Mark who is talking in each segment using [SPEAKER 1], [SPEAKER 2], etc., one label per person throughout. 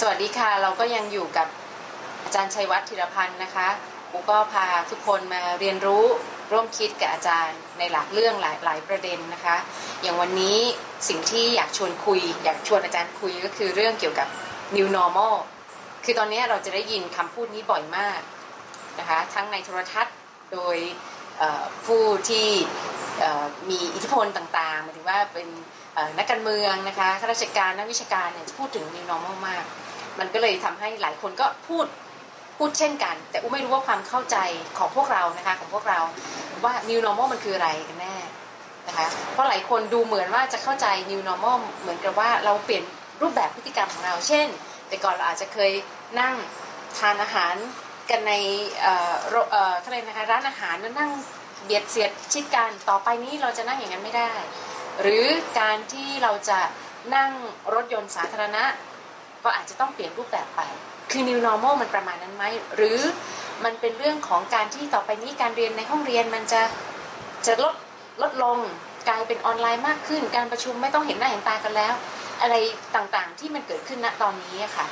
[SPEAKER 1] สวัสดีค่ะ เราก็ยังอยู่กับอาจารย์ชัยวัฒน์ธีรพันธ์นะคะกูก็พาทุกคนมาเรียนรู้ร่วมคิดกับอาจารย์ในหลากเรื่องหลายหลายประเด็นนะคะ อย่างวันนี้สิ่งที่อยากชวนคุย อยากชวนอาจารย์คุยก็คือเรื่องเกี่ยวกับ new normal คือตอนนี้เราจะได้ยินคำพูดนี้บ่อยมากนะคะทั้งในโทรทัศน์โดยผู้ที่มีอิทธิพลต่างๆหมายถึงว่าเป็น นักการเมืองนะคะข้าราชการนักวิชาการเนี่ยพูดถึง new normal มาก มันก็เลยทำให้หลายคนก็พูดพูดเช่นกัน แต่อุ้ไม่รู้ว่าความเข้าใจของพวกเรานะคะของพวกเราว่า new normal มันคืออะไรกันแน่นะคะเพราะหลายคนดูเหมือนว่าจะเข้าใจ new normal เหมือนกับว่าเราเปลี่ยนรูปแบบพฤติกรรมของเรา เช่น แต่ก่อนเราอาจจะเคยนั่งทานอาหารกันในเอ่อเอ่ออะไรนะคะร้านอาหารแล้วนั่งเบียดเสียดชิดกันต่อไปนี้เราจะนั่งอย่างนั้นไม่ได้ หรือการที่เราจะนั่งรถยนต์สาธารณะ ก็อาจจะต้องเปลี่ยนรูปแบบไป คือ new normal มันประมาณนั้นไหม หรือมันเป็นเรื่องของการที่ต่อไปนี้การเรียนในห้องเรียนมันจะจะลดลดลงกลายเป็นออนไลน์มากขึ้น การประชุมไม่ต้องเห็นหน้าเห็นตากันแล้ว อะไรต่างๆที่มันเกิดขึ้นณตอนนี้ค่ะ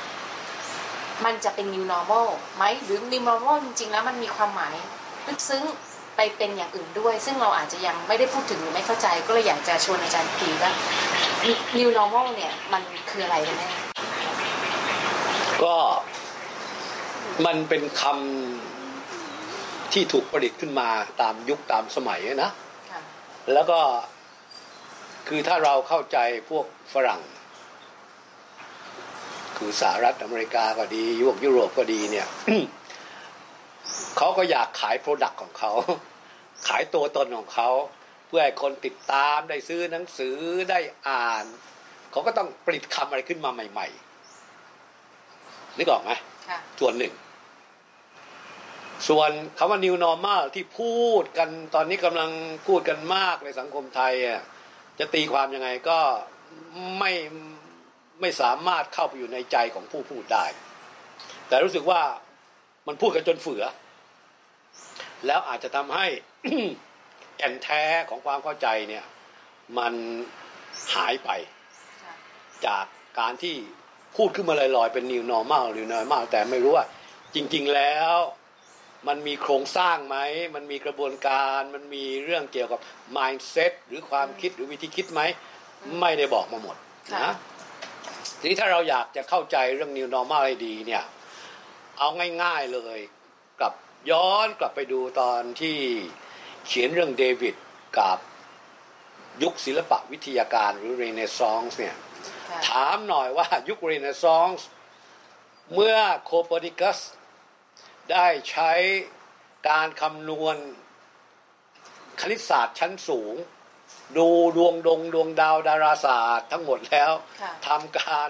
[SPEAKER 1] มันจะเป็น new normal ไหมหรือ new normal จริงๆแล้วมันมีความหมายลึกซึ้ง ไปเป็นอย่างอื่นด้วย ซึ่งเราอาจจะยังไม่ได้พูดถึงหรือไม่เข้าใจ ก็เลยอยากจะชวนอาจารย์คุยว่า new normal เนี่ยมันคืออะไรกันแน่
[SPEAKER 2] ก็มันเป็นคำที่ถูกประดิษฐ์ขึ้นมาตามยุคตามสมัยนะ
[SPEAKER 1] ค่ะ
[SPEAKER 2] แล้วก็คือถ้าเราเข้าใจพวกฝรั่ง คือสหรัฐอเมริกาก็ดียุโรปยุโรปก็ดีเนี่ย เขาก็อยากขายโปรดักต์ของเขา ขายตัวตนของเขา เพื่อให้คนติดตามได้ซื้อหนังสือได้อ่าน เขาก็ต้องผลิตคำอะไรขึ้นมาใหม่ ๆนึกออกไหม
[SPEAKER 1] ค่ะ
[SPEAKER 2] ส่วนหนึ่ง ส่วนคำว่า new normal ที่พูดกันตอนนี้กำลังพูดกันมากในสังคมไทยอะจะตีความยังไงก็ไม่ไม่สามารถเข้าไปอยู่ในใจของผู้พูดได้ แต่รู้สึกว่ามันพูดกันจนเฟือ แล้วอาจจะทำให้แก่นแท้ของความเข้าใจเนี่ยมันหายไป
[SPEAKER 1] ค่ะ
[SPEAKER 2] จากการที่พูดขึ้นมาลอยๆเป็น new normal หรือ normal แต่ไม่รู้ว่า จริง ๆแล้วมันมีโครงสร้างไหม มันมีกระบวนการ มันมีเรื่องเกี่ยวกับ mindset หรือความคิดหรือวิธีคิดไหม ไม่ได้บอกมาหมด
[SPEAKER 1] ค่ะ
[SPEAKER 2] นะทีนี้ถ้าเราอยากจะเข้าใจเรื่อง new normal ให้ดีเนี่ย เอาง่าย ๆเลยกลับ ย้อนกลับไปดูตอนที่เขียนเรื่องเดวิดกับยุคศิลปะวิทยาการหรือเรเนซองส์เนี่ย
[SPEAKER 1] ค่ะ
[SPEAKER 2] ถามหน่อยว่ายุคเรเนซองส์เมื่อโคเปอร์นิคัสได้ใช้การคำนวณคณิตศาสตร์ชั้นสูง ดูดวงดงดวงดาวดาราศาสตร์ทั้งหมดแล้ว
[SPEAKER 1] ค่ะ
[SPEAKER 2] ทำการ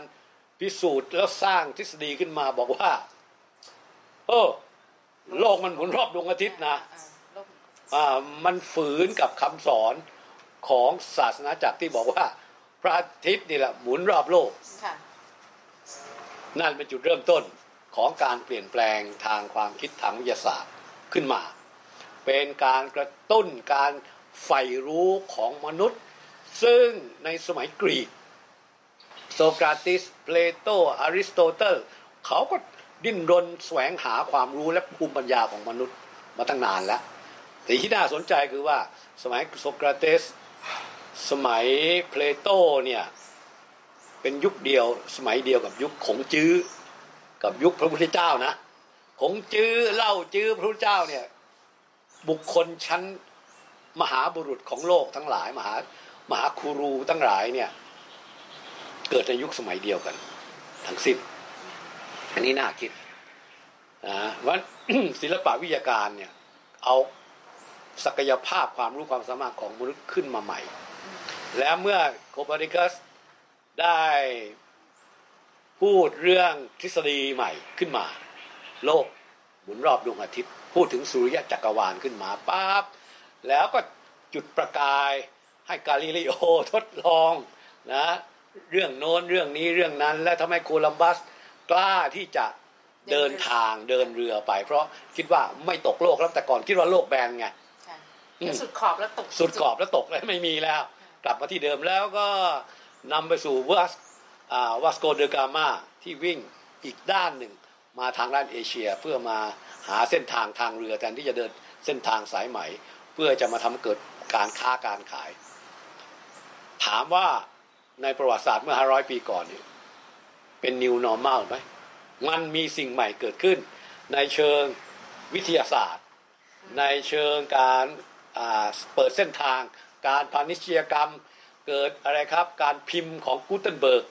[SPEAKER 2] พิสูจน์แล้วสร้างทฤษฎีขึ้นมาบอกว่า เออ โลกมันหมุนรอบดวงอาทิตย์นะ
[SPEAKER 1] อ่าโลก
[SPEAKER 2] อ่ามันฝืนกับคำสอนของศาสนาจักรที่บอกว่า พระอาทิตย์นี่แหละหมุนรอบโลก
[SPEAKER 1] ค่ะ
[SPEAKER 2] นั่นเป็นจุดเริ่มต้นของการเปลี่ยนแปลงทางความคิดทางวิทยาศาสตร์ขึ้นมา เป็นการกระตุ้นการใฝ่รู้ของมนุษย์ ซึ่งในสมัยกรีกโซกราติส เพลโต อริสโตเติลเขาก็ ดิ้นรนแสวงหาความรู้และภูมิปัญญาของมนุษย์มาตั้งนานแล้ว แต่ที่น่าสนใจคือว่าสมัยโซกราเตส สมัยเพลโตเนี่ยเป็นยุคเดียว สมัยเดียวกับยุคของจื้อกับยุคพระพุทธเจ้านะของจื้อเล่าจื้อพระพุทธเจ้าเนี่ยบุคคลชั้นมหาบุรุษของโลกทั้งหลาย มหามหาคูรูทั้งหลายเนี่ยเกิดในยุคสมัยเดียวกัน ทั้งสิ้น อันนี้น่าคิดนะว่าศิลปะวิทยาการเนี่ยเอาศักยภาพความรู้ความสามารถของมนุษย์ขึ้นมาใหม่ แล้วเมื่อโคเปอร์นิคัสได้พูดเรื่องทฤษฎีใหม่ขึ้นมา โลกหมุนรอบดวงอาทิตย์ พูดถึงสุริยะจักรวาลขึ้นมาปั๊บแล้วก็จุดประกายให้กาลิเลโอทดลองนะเรื่องโน้นเรื่องนี้เรื่องนั้น และทำให้โคลัมบัส กล้าที่จะเดินทางเดินเรือไป เพราะคิดว่าไม่ตกโลกแล้วแต่ก่อนคิดว่าโลกแบนไง
[SPEAKER 1] ค่ะ
[SPEAKER 2] อืม
[SPEAKER 1] แล้วสุดขอบแล้วตก
[SPEAKER 2] สุดกรอบแล้วตกแล้วไม่มีแล้ว กลับมาที่เดิมแล้วก็นำไปสู่วัสอ่าวัสโกเดกามาที่วิ่งอีกด้านหนึ่ง มาทางด้านเอเชียเพื่อมาหาเส้นทางทางเรือแทนที่จะเดินเส้นทางสายไหมเพื่อจะมาทำให้เกิดการค้าการขาย ถามว่าในประวัติศาสตร์เมื่อ500ปีก่อนเนี่ย เป็น new normal ไหมมันมีสิ่งใหม่เกิดขึ้น ในเชิงวิทยาศาสตร์ ในเชิงการเปิดเส้นทาง การพาณิชยกรรมเกิดอะไรครับการพิมพ์ของกูเทนเบิร์ก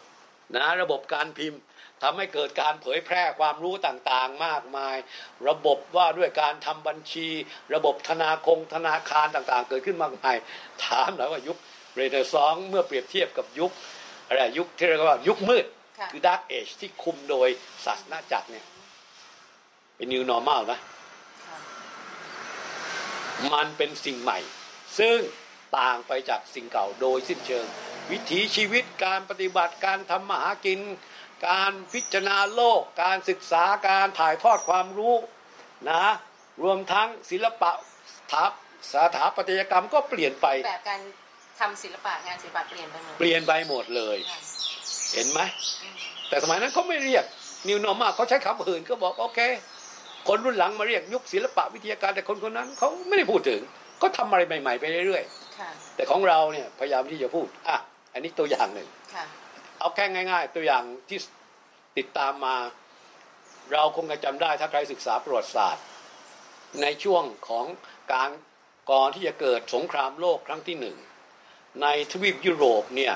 [SPEAKER 2] นะระบบการพิมพ์ทำให้เกิดการเผยแพร่ความรู้ต่างๆ มากมาย ระบบว่าด้วยการทำบัญชี ระบบธนาคงธนาคารต่างๆ เกิดขึ้นมากมาย ถามหน่อยว่ายุคเรเนซองส์เมื่อเปรียบเทียบกับยุคอะไรยุคที่เรียกว่ายุคมืด
[SPEAKER 1] ค่ะ
[SPEAKER 2] คือ Dark Age ที่คุมโดยศาสนาจักรเนี่ย เป็น new normal นะ
[SPEAKER 1] ค่ะ
[SPEAKER 2] มันเป็นสิ่งใหม่ ซึ่งต่างไปจากสิ่งเก่าโดยสิ้นเชิง วิถีชีวิตการปฏิบัติการทำมาหากิน การพิจารณาโลก การศึกษาการถ่ายทอดความรู้นะรวมทั้งศิลปะสถาสถาปัตยกรรมก็เปลี่ยนไป
[SPEAKER 1] แบบการทำศิลปะงานศิลปะเปลี่ยนไปหมด
[SPEAKER 2] เปลี่ยนไปหมดเลย
[SPEAKER 1] ค่ะ
[SPEAKER 2] เห็นไหม
[SPEAKER 1] อืม
[SPEAKER 2] แต่สมัยนั้นเขาไม่เรียก New Normal เขาใช้คำอื่นก็บอกโอเค คนรุ่นหลังมาเรียกยุคศิลปะวิทยาการแต่คนคนนั้นเขาไม่ได้พูดถึงก็ทำอะไรใหม่ ๆ ไปเรื่อย
[SPEAKER 1] ค่ะ
[SPEAKER 2] ๆแต่ของเราเนี่ยพยายามที่จะพูดอะอันนี้ตัวอย่างหนึ่ง
[SPEAKER 1] ค่ะ
[SPEAKER 2] เอาแค่ง่าย ๆ ตัวอย่างที่ติดตามมา เราคงจะจำได้ถ้าใครศึกษาประวัติศาสตร์ ในช่วงของการก่อนที่จะเกิดสงครามโลกครั้งที่หนึ่งในทวีปยุโรปเนี่ย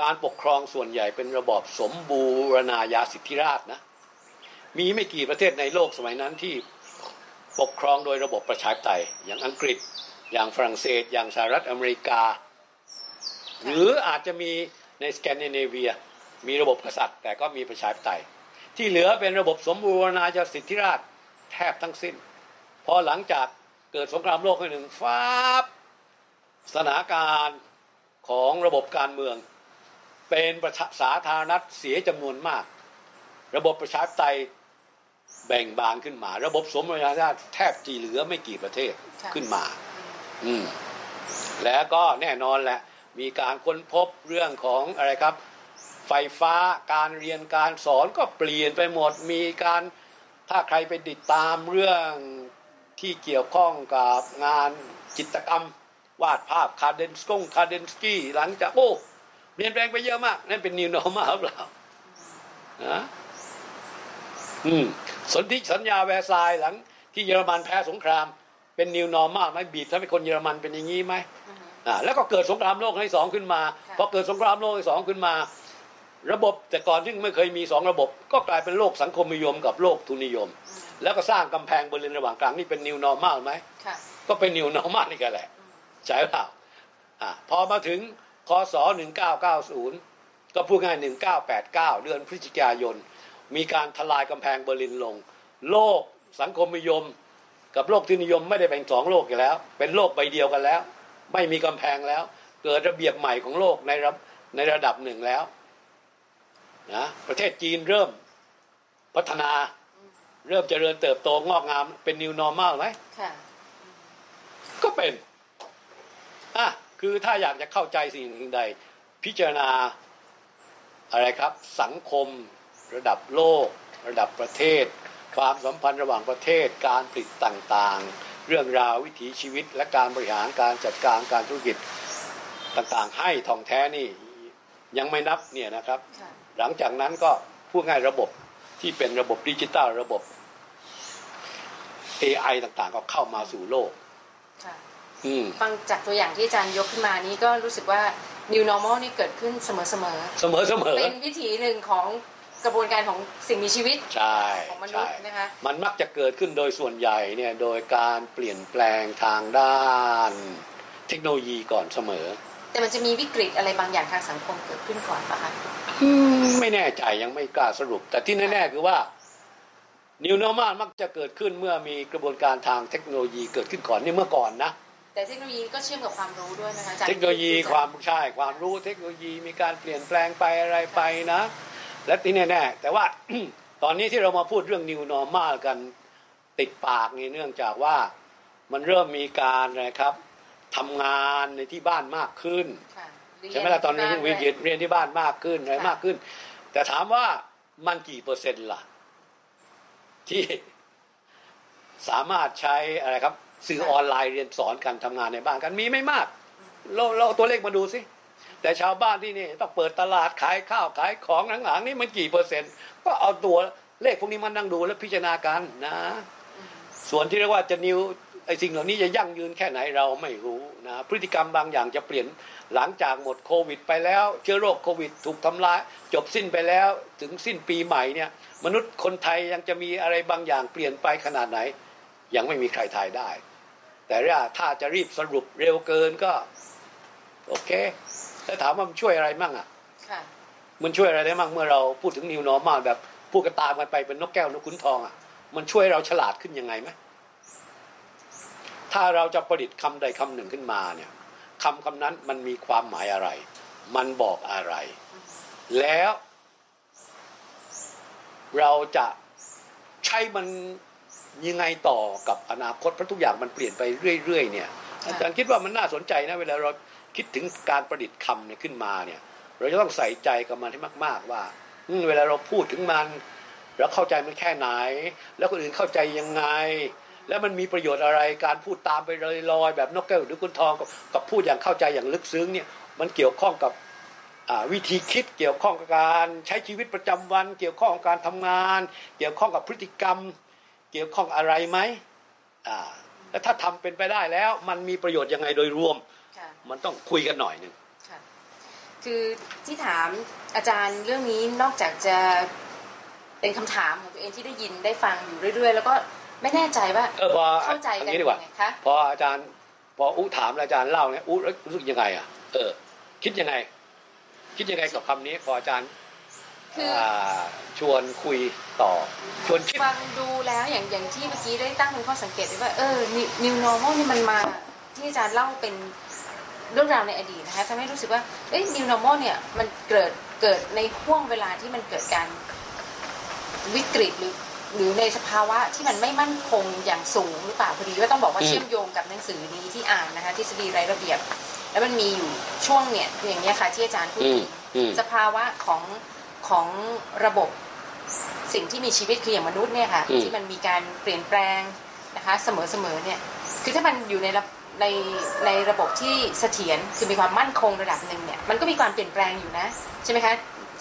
[SPEAKER 2] การปกครองส่วนใหญ่เป็นระบอบสมบูรณาญาสิทธิราชนะ มีไม่กี่ประเทศในโลกสมัยนั้นที่ปกครองโดยระบบประชาธิปไตยอย่างอังกฤษ อย่างฝรั่งเศส อย่างสหรัฐอเมริกา หรืออาจจะมีในสแกนดิเนเวีย มีระบบกษัตริย์ แต่ก็มีประชาธิปไตย ที่เหลือเป็นระบบสมบูรณาญาสิทธิราชแทบทั้งสิ้น พอหลังจากเกิดสงครามโลกครั้งหนึ่งฟ้าบสถานการณ์ของระบบการเมือง เป็นประชาสาธารณรัฐเสียจำนวนมาก ระบบประชาธิปไตยแบ่งบานขึ้นมา ระบบสมบูรณาญาติแทบจีเหลือไม่กี่ประเทศ
[SPEAKER 1] ค่ะ
[SPEAKER 2] ขึ้นมา อืมแล้วก็แน่นอนแหละ มีการค้นพบเรื่องของอะไรครับ ไฟฟ้าการเรียนการสอนก็เปลี่ยนไปหมดมีการถ้าใครไปติดตามเรื่องที่เกี่ยวข้องกับงานจิตรกรรม วาดภาพคาเดนสกงคาเดนสกี้หลังจากโอ้ เปลี่ยนแปลงไปเยอะมาก นั่นเป็นนิวนอร์มาหรือเปล่านะอืมสนธิสัญญาแวร์ซายน์หลัง ที่เยอรมันแพ้สงคราม เป็น new normal ไหมบีบทำให้คนเยอรมันเป็นอย่างนี้ไหม
[SPEAKER 1] อือฮึ
[SPEAKER 2] อ่าแล้วก็เกิดสงครามโลกครั้งที่สองขึ้นมา
[SPEAKER 1] ค่ะ
[SPEAKER 2] พอเกิดสงครามโลกครั้งที่สองขึ้นมา ระบบแต่ก่อนที่ไม่เคยมีสองระบบ ก็กลายเป็นโลกสังคมนิยมกับโลกทุนนิยม
[SPEAKER 1] อืม
[SPEAKER 2] แล้วก็สร้างกำแพงเบอร์ลินระหว่างกลางนี่เป็น new normal ไหม
[SPEAKER 1] ค่ะ
[SPEAKER 2] ก็เป็น new normal นี่กันแหละ
[SPEAKER 1] อืม
[SPEAKER 2] ใช่เปล่าอ่าพอมาถึงค ศ 1990 ก็พูดง่าย 1989 เดือนพฤศจิกายน มีการทลายกำแพงเบอร์ลินลง โลกสังคมนิยม กับโลกทุนนิยมไม่ได้แบ่งสองโลกกันแล้ว เป็นโลกใบเดียวกันแล้ว ไม่มีกำแพงแล้ว เกิดระเบียบใหม่ของโลกในระในระดับหนึ่งแล้วนะประเทศจีนเริ่มพัฒนา
[SPEAKER 1] อืม
[SPEAKER 2] เริ่มเจริญเติบโตงอกงามเป็น new normal ไหม
[SPEAKER 1] ค่ะ
[SPEAKER 2] ก็เป็นอะ คือถ้าอยากจะเข้าใจสิ่งหนึ่งใด พิจารณาอะไรครับ สังคม ระดับโลก ระดับประเทศ ความสัมพันธ์ระหว่างประเทศ การผลิตต่างๆ เรื่องราววิถีชีวิต และการบริหารการจัดการการธุรกิจต่างๆ ให้ท่องแท้นี่ยังไม่นับเนี่ยนะครับ
[SPEAKER 1] ค่ะ
[SPEAKER 2] หลังจากนั้นก็พูดง่ายระบบที่เป็นระบบดิจิตอลระบบ AI ต่างๆ ก็เข้ามาสู่โลก
[SPEAKER 1] ค่ะ
[SPEAKER 2] อืม
[SPEAKER 1] ฟังจากตัวอย่างที่อาจารย์ยกขึ้นมานี้ก็รู้สึกว่า new normal นี่เกิดขึ้นเสมอ
[SPEAKER 2] เสมอเสมอ
[SPEAKER 1] ๆเป็นวิถีหนึ่งของกระบวนการของสิ่งมีชีวิต
[SPEAKER 2] ใช่
[SPEAKER 1] ของมนุ
[SPEAKER 2] ใช่
[SPEAKER 1] ษย์นะคะ
[SPEAKER 2] มันมักจะเกิดขึ้นโดยส่วนใหญ่เนี่ยโดยการเปลี่ยนแปลงทางด้านเทคโนโลยีก่อนเสมอ
[SPEAKER 1] แต่มันจะมีวิกฤตอะไรบางอย่างทางสังคมเกิดขึ้นก่อนปะคะ
[SPEAKER 2] อืมไม่แน่ใจยังไม่กล้าสรุป แต่ที่แน่ๆคือว่า New Normal มักจะเกิดขึ้นเมื่อมีกระบวนการทางเทคโนโลยีเกิดขึ้นก่อนนี่เมื่อก่อนนะ
[SPEAKER 1] แต่เทคโนโลยีก็เชื่อมกับความรู้ด้วยนะคะอาจารย์
[SPEAKER 2] เทคโนโลยีความใช่ความรู้เทคโนโลยีมีการเปลี่ยนแปลงไปอะไรไปนะ และที่แน่ๆแต่ว่าตอนนี้ที่เรามาพูดเรื่อง New Normal กันติดปากนี่เนื่องจากว่ามันเริ่มมีการนะครับทำงานในที่บ้านมากขึ้น
[SPEAKER 1] ค่ะเรีย
[SPEAKER 2] ใช่ไหมล่ะตอนนี้
[SPEAKER 1] ที่บ้า
[SPEAKER 2] เรียน
[SPEAKER 1] ด้วย
[SPEAKER 2] เรียนที่บ้านมากขึ้นอะไร
[SPEAKER 1] ค่ะ
[SPEAKER 2] มากขึ้น แต่ถามว่ามันกี่เปอร์เซ็นต์ล่ะ ที่สามารถใช้อะไรครับ สื่อออนไลน์เรียนสอนการทำงานในบ้านกันมีไม่มากเราเราเอาตัวเลขมาดูสิแต่ชาวบ้านที่นี่ต้องเปิดตลาดขายข้าวขายของหลังๆนี่มันกี่เปอร์เซ็นต์ ก็เอาตัวเลขพวกนี้มานั่งดูแล้วพิจารณากันนะ ส่วนที่เรียกว่าจะนิวไอ้สิ่งเหล่านี้จะยั่งยืนแค่ไหนเราไม่รู้นะพฤติกรรมบางอย่างจะเปลี่ยนหลังจากหมดโควิด ไปแล้ว เชื้อโรคโควิด ถูกทำลาย จบสิ้นไปแล้วถึงสิ้นปีใหม่เนี่ย มนุษย์คนไทยยังจะมีอะไรบางอย่างเปลี่ยนไปขนาดไหน ยังไม่มีใครทายได้ แต่ว่าถ้าจะรีบสรุปเร็วเกินก็ โอเค แล้วถามว่ามันช่วยอะไรมั่งอะ
[SPEAKER 1] ค่ะ
[SPEAKER 2] มันช่วยอะไรได้มั่งเมื่อเราพูดถึง new normal แบบพูดกันตามกันไปเป็นนกแก้วนกขุนทองอะ มันช่วยเราฉลาดขึ้นยังไงไหมถ้าเราจะประดิษฐ์คำใดคำหนึ่งขึ้นมาเนี่ยคำคำนั้นมันมีความหมายอะไร มันบอกอะไร แล้ว เราจะใช้มัน ยังไงต่อกับอนาคตเพราะทุกอย่างมันเปลี่ยนไปเรื่อยๆเนี่ย
[SPEAKER 1] ค่ะ
[SPEAKER 2] อาจารย์คิดว่ามันน่าสนใจนะเวลาเราคิดถึงการประดิษฐ์คำเนี่ยขึ้นมาเนี่ย เราจะต้องใส่ใจกับมันให้มาก ๆว่าอืมเวลาเราพูดถึงมันเราเข้าใจมันแค่ไหน แล้วคนอื่นเข้าใจยังไง แล้วมันมีประโยชน์อะไรการพูดตามไปลอยๆแบบนกแก้วหรือคุณทองกับกับพูดอย่างเข้าใจอย่างลึกซึ้งเนี่ยมันเกี่ยวข้องกับอ่าวิธีคิดเกี่ยวข้องกับการใช้ชีวิตประจำวัน เกี่ยวข้องกับการทำงาน เกี่ยวข้องกับพฤติกรรม เกี่ยวข้องอะไรไหมอ่าแล้วถ้าทำเป็นไปได้แล้ว มันมีประโยชน์ยังไงโดยรวม
[SPEAKER 1] ค่ะ
[SPEAKER 2] มันต้องคุยกันหน่อยหนึ่ง
[SPEAKER 1] ค่ะคือที่ถามอาจารย์เรื่องนี้นอกจากจะเป็นคำถามของตัวเองที่ได้ยินได้ฟังอยู่เรื่อยๆ แล้วก็ไม่แน่ใจว่า
[SPEAKER 2] เออพอ
[SPEAKER 1] เข้าใจ
[SPEAKER 2] อั
[SPEAKER 1] กัน
[SPEAKER 2] นี้ดีกว่า
[SPEAKER 1] ยังไงคะ
[SPEAKER 2] พออาจารย์พออุถามแล้วอาจารย์เล่าเนี่ยอุรู้สึกยังไงอะเออ คิดยังไง คิดยังไงกับคำนี้พออาจารย์
[SPEAKER 1] คืออ่า
[SPEAKER 2] ชวนคุยต่อชวนคิด
[SPEAKER 1] ฟังดูแล้วอย่างอย่างที่เมื่อกี้ได้ตั้งเป็นข้อสังเกตไว้ว่าเออ new normal นี่มันมาที่อาจารย์เล่าเป็นเรื่องราวในอดีตนะคะทำให้รู้สึกว่าเอ้ย new normal เนี่ยมันเกิดเกิดในห่วงเวลาที่มันเกิดการวิกฤตหรือหรือในสภาวะที่มันไม่มั่นคงอย่างสูงหรือเปล่าพอดีว่าต้องบอกว่า
[SPEAKER 2] อืม
[SPEAKER 1] เชื่อมโยงกับหนังสือนี้ที่อ่านนะคะทฤษฎีไร้ระเบียบ แล้วมันมีอยู่ช่วงเนี่ยอย่างเนี้ยค่ะที่อาจารย์พูด
[SPEAKER 2] อืม
[SPEAKER 1] ถึง
[SPEAKER 2] อืม
[SPEAKER 1] สภาวะของ ของระบบสิ่งที่มีชีวิตคืออย่างมนุษย์เนี่ยค่ะ
[SPEAKER 2] อืม
[SPEAKER 1] ที่มันมีการเปลี่ยนแปลงนะคะเสมอๆเนี่ยคือถ้ามันอยู่ในระในในระบบที่เสถียรคือมีความมั่นคงระดับหนึ่งเนี่ยมันก็มีความเปลี่ยนแปลงอยู่นะใช่ไหมคะ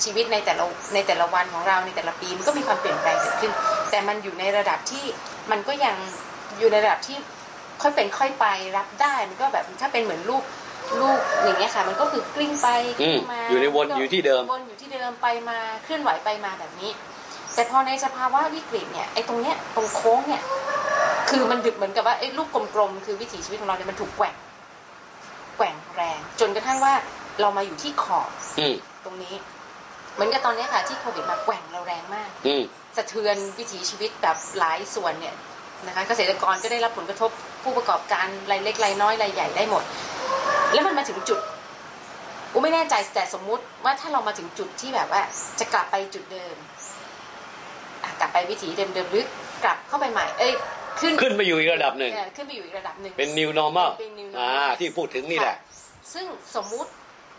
[SPEAKER 1] ชีวิตในแต่ละในแต่ละวันของเราในแต่ละปีมันก็มีความเปลี่ยนแปลงเกิดขึ้น แต่มันอยู่ในระดับที่มันก็ยังอยู่ในระดับที่ค่อยเป็นค่อยไปรับได้มันก็แบบถ้าเป็นเหมือนลูก ลูกอย่างเงี้ยค่ะ มันก็คือกลิ้งไปก
[SPEAKER 2] อื
[SPEAKER 1] ลิ้
[SPEAKER 2] ม
[SPEAKER 1] งมา
[SPEAKER 2] อยู่ในวนอยู่ที่เดิม
[SPEAKER 1] วนอยู่ที่เดิมไปมาเคลื่อนไหวไปมาแบบนี้ แต่พอในสภาวะวิกฤตเนี่ยไอ้ตรงเนี้ยตรงโค้งเนี่ยคือมันดึกเหมือนกับว่าไอ้ลูกกลมๆคือวิถีชีวิตของเราเนี่ยมันถูกแกว่งแกว่งแรง จนกระทั่งว่าเรามาอยู่ที่ขอบ
[SPEAKER 2] อืม
[SPEAKER 1] ตรงนี้ เหมือนกับตอนเนี้ยค่ะที่โควิดมาแกว่งเราแรงมาก
[SPEAKER 2] อืม
[SPEAKER 1] สะเทือนวิถีชีวิตแบบหลายส่วนเนี่ยนะคะเกษตรกรก็ได้รับผลกระทบผู้ประกอบการรายเล็กรายน้อยรายใหญ่ได้หมด แล้วมันมาถึงจุดอูไม่แน่ใจแต่สมมุติว่าถ้าเรามาถึงจุดที่แบบว่า จะกลับไปจุดเดิมอะกลับไปวิถีเดิมๆหรือกลับเข้าไปใหม่ เอ้ยขึ้น
[SPEAKER 2] ขึ้นไปอยู่อีกระดับหนึ่ง
[SPEAKER 1] เออขึ้นไปอยู่อีกระดับหนึ่ง
[SPEAKER 2] เป็น new normal
[SPEAKER 1] เป็น new normal
[SPEAKER 2] อ่าที่พูดถึงนี่แหละ
[SPEAKER 1] ซึ่งสมมุติ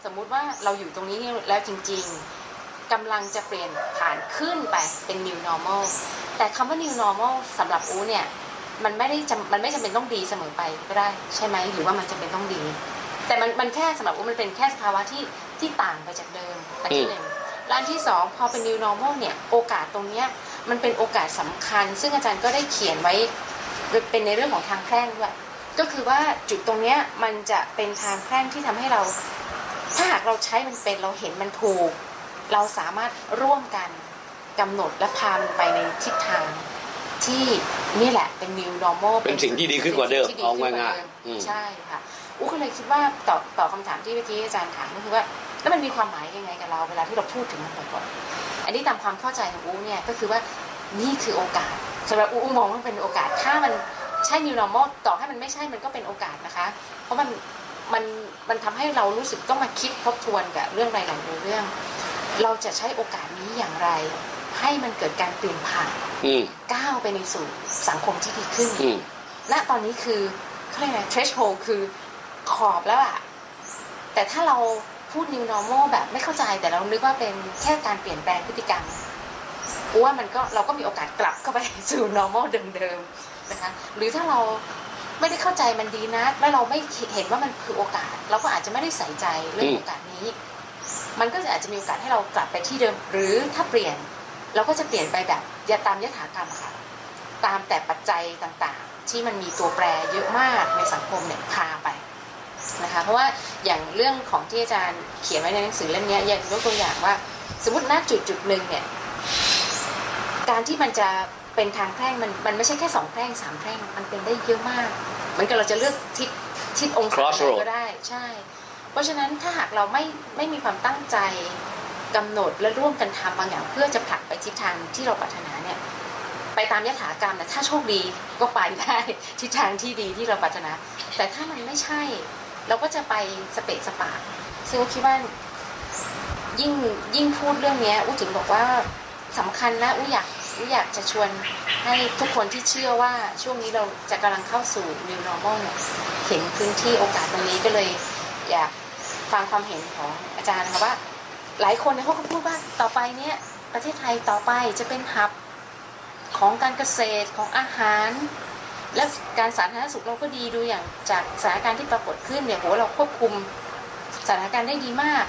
[SPEAKER 1] สมมุติว่าเราอยู่ตรงนี้แล้วจริง ๆกำลังจะเปลี่ยนผ่านขึ้นไปเป็น new normal แต่คำว่า new normal สำหรับอูเนี่ย มันไม่ได้จำมันไม่จำเป็นต้องดีเสมอไปก็ได้ ใช่ไหมหรือว่ามันจำเป็นต้องดี แต่มันมันแค่สำหรับอูมันเป็นแค่สภาวะที่ที่ต่างไปจากเดิมอันที่
[SPEAKER 2] อืม
[SPEAKER 1] หนึ่งและอันที่สองพอเป็น new normal เนี่ยโอกาสตรงเนี้ยมันเป็นโอกาสสำคัญ ซึ่งอาจารย์ก็ได้เขียนไว้เป็นในเรื่องของทางแพร่งด้วยก็คือว่าจุดตรงเนี้ยมันจะเป็นทางแพร่งที่ทำให้เรา ถ้าหากเราใช้มันเป็นเราเห็นมันถูก เราสามารถร่วมกันกำหนดและพามันไปในทิศทางที่นี่แหละเป็น new normal
[SPEAKER 2] เป็นสิ่งที่ดีขึ้นกว่าเดิม
[SPEAKER 1] สิ่งที่
[SPEAKER 2] เอา
[SPEAKER 1] ขึ้นก
[SPEAKER 2] ง่ายๆ
[SPEAKER 1] เดิม
[SPEAKER 2] อืม
[SPEAKER 1] ใช่ค่ะ อู้ก็เลยคิดว่าตอบตอบคำถามที่เมื่อกี้อาจารย์ถามก็คือว่า แล้วมันมีความหมายยังไงกับเราเวลาที่เราพูดถึงมันบ่อยๆอันนี้ตามความเข้าใจของอู้เนี่ยก็คือว่านี่คือโอกาสสำหรับอู้อู้มองว่ามันเป็นโอกาส ถ้ามันใช่ new normal ต่อให้มันไม่ใช่มันก็เป็นโอกาสนะคะ เพราะมันมันมันทำให้เรารู้สึกต้องมาคิดทบทวนกับเรื่องหลายๆเรื่อง เราจะใช้โอกาสนี้อย่างไร ให้มันเกิดการเปลี่ยนผ่าน
[SPEAKER 2] อืม
[SPEAKER 1] ก้าวไปในสู่สังคมที่ดีขึ้น
[SPEAKER 2] อืม
[SPEAKER 1] ณตอนนี้คือเขาเรียกอะไร threshold คือ ขอบแล้วอะแต่ถ้าเราพูด new normal แบบไม่เข้าใจแต่เรานึกว่าเป็นแค่การเปลี่ยนแปลงพฤติกรรมว่ามันก็เราก็มีโอกาสกลับเข้าไปสู่ normal เดิมๆนะคะหรือถ้าเราไม่ได้เข้าใจมันดีนะแล้วเราไม่เห็นว่ามันคือโอกาส เราก็อาจจะไม่ได้ใส่ใจเรื่องโอกาสนี้ มันก็จะอาจจะมีโอกาสให้เรากลับไปที่เดิม หรือถ้าเปลี่ยน เราก็จะเปลี่ยนไปแบบยาตามยถากรรมค่ะตามแต่ปัจจัยต่างๆ ที่มันมีตัวแปรเยอะมากในสังคมเนี่ยพาไป นะคะเพราะว่าอย่างเรื่องของที่อาจารย์เขียนไว้ในหนังสือเล่มเนี้ยอย่างยกตัวอย่างว่า สมมติณจุดจุดหนึ่งเนี่ยการที่มันจะเป็นทางแพร่งมันมันไม่ใช่แค่สองแพร่งสามแพร่งมันเป็นได้เยอะมากเหมือนกับเราจะเลือกทิศทิศองศาไหน
[SPEAKER 2] Crossroad
[SPEAKER 1] ก็ได้ใช่ เพราะฉะนั้นถ้าหากเราไม่ไม่มีความตั้งใจกำหนดและร่วมกันทำบางอย่างเพื่อจะผลักไปทิศทางที่เราปรารถนาเนี่ยไปตามยถากรรมนะถ้าโชคดีก็ไปได้ทิศทางที่ดีที่เราปรารถนา แต่ถ้ามันไม่ใช่ เราก็จะไปสเปะสปะซึ่งคิดว่ายิ่งยิ่งพูดเรื่องนี้อู้ถึงบอกว่าสำคัญนะอู้อยากอู้อยากจะชวนให้ทุกคนที่เชื่อว่าช่วงนี้เราจะกำลังเข้าสู่ new normal เนี่ยเห็นพื้นที่โอกาสตรงนี้ก็เลย อยากฟังความเห็นของอาจารย์นะคะว่า หลายคนเนี่ยเขาก็พูดว่าต่อไปเนี่ยประเทศไทยต่อไปจะเป็นฮับของการเกษตรของอาหาร และการสาธารณสุขเราก็ดีดูอย่างจากสถานการณ์ที่ปรากฏขึ้นเนี่ยโหเราควบคุมสถานการณ์ได้ดีมาก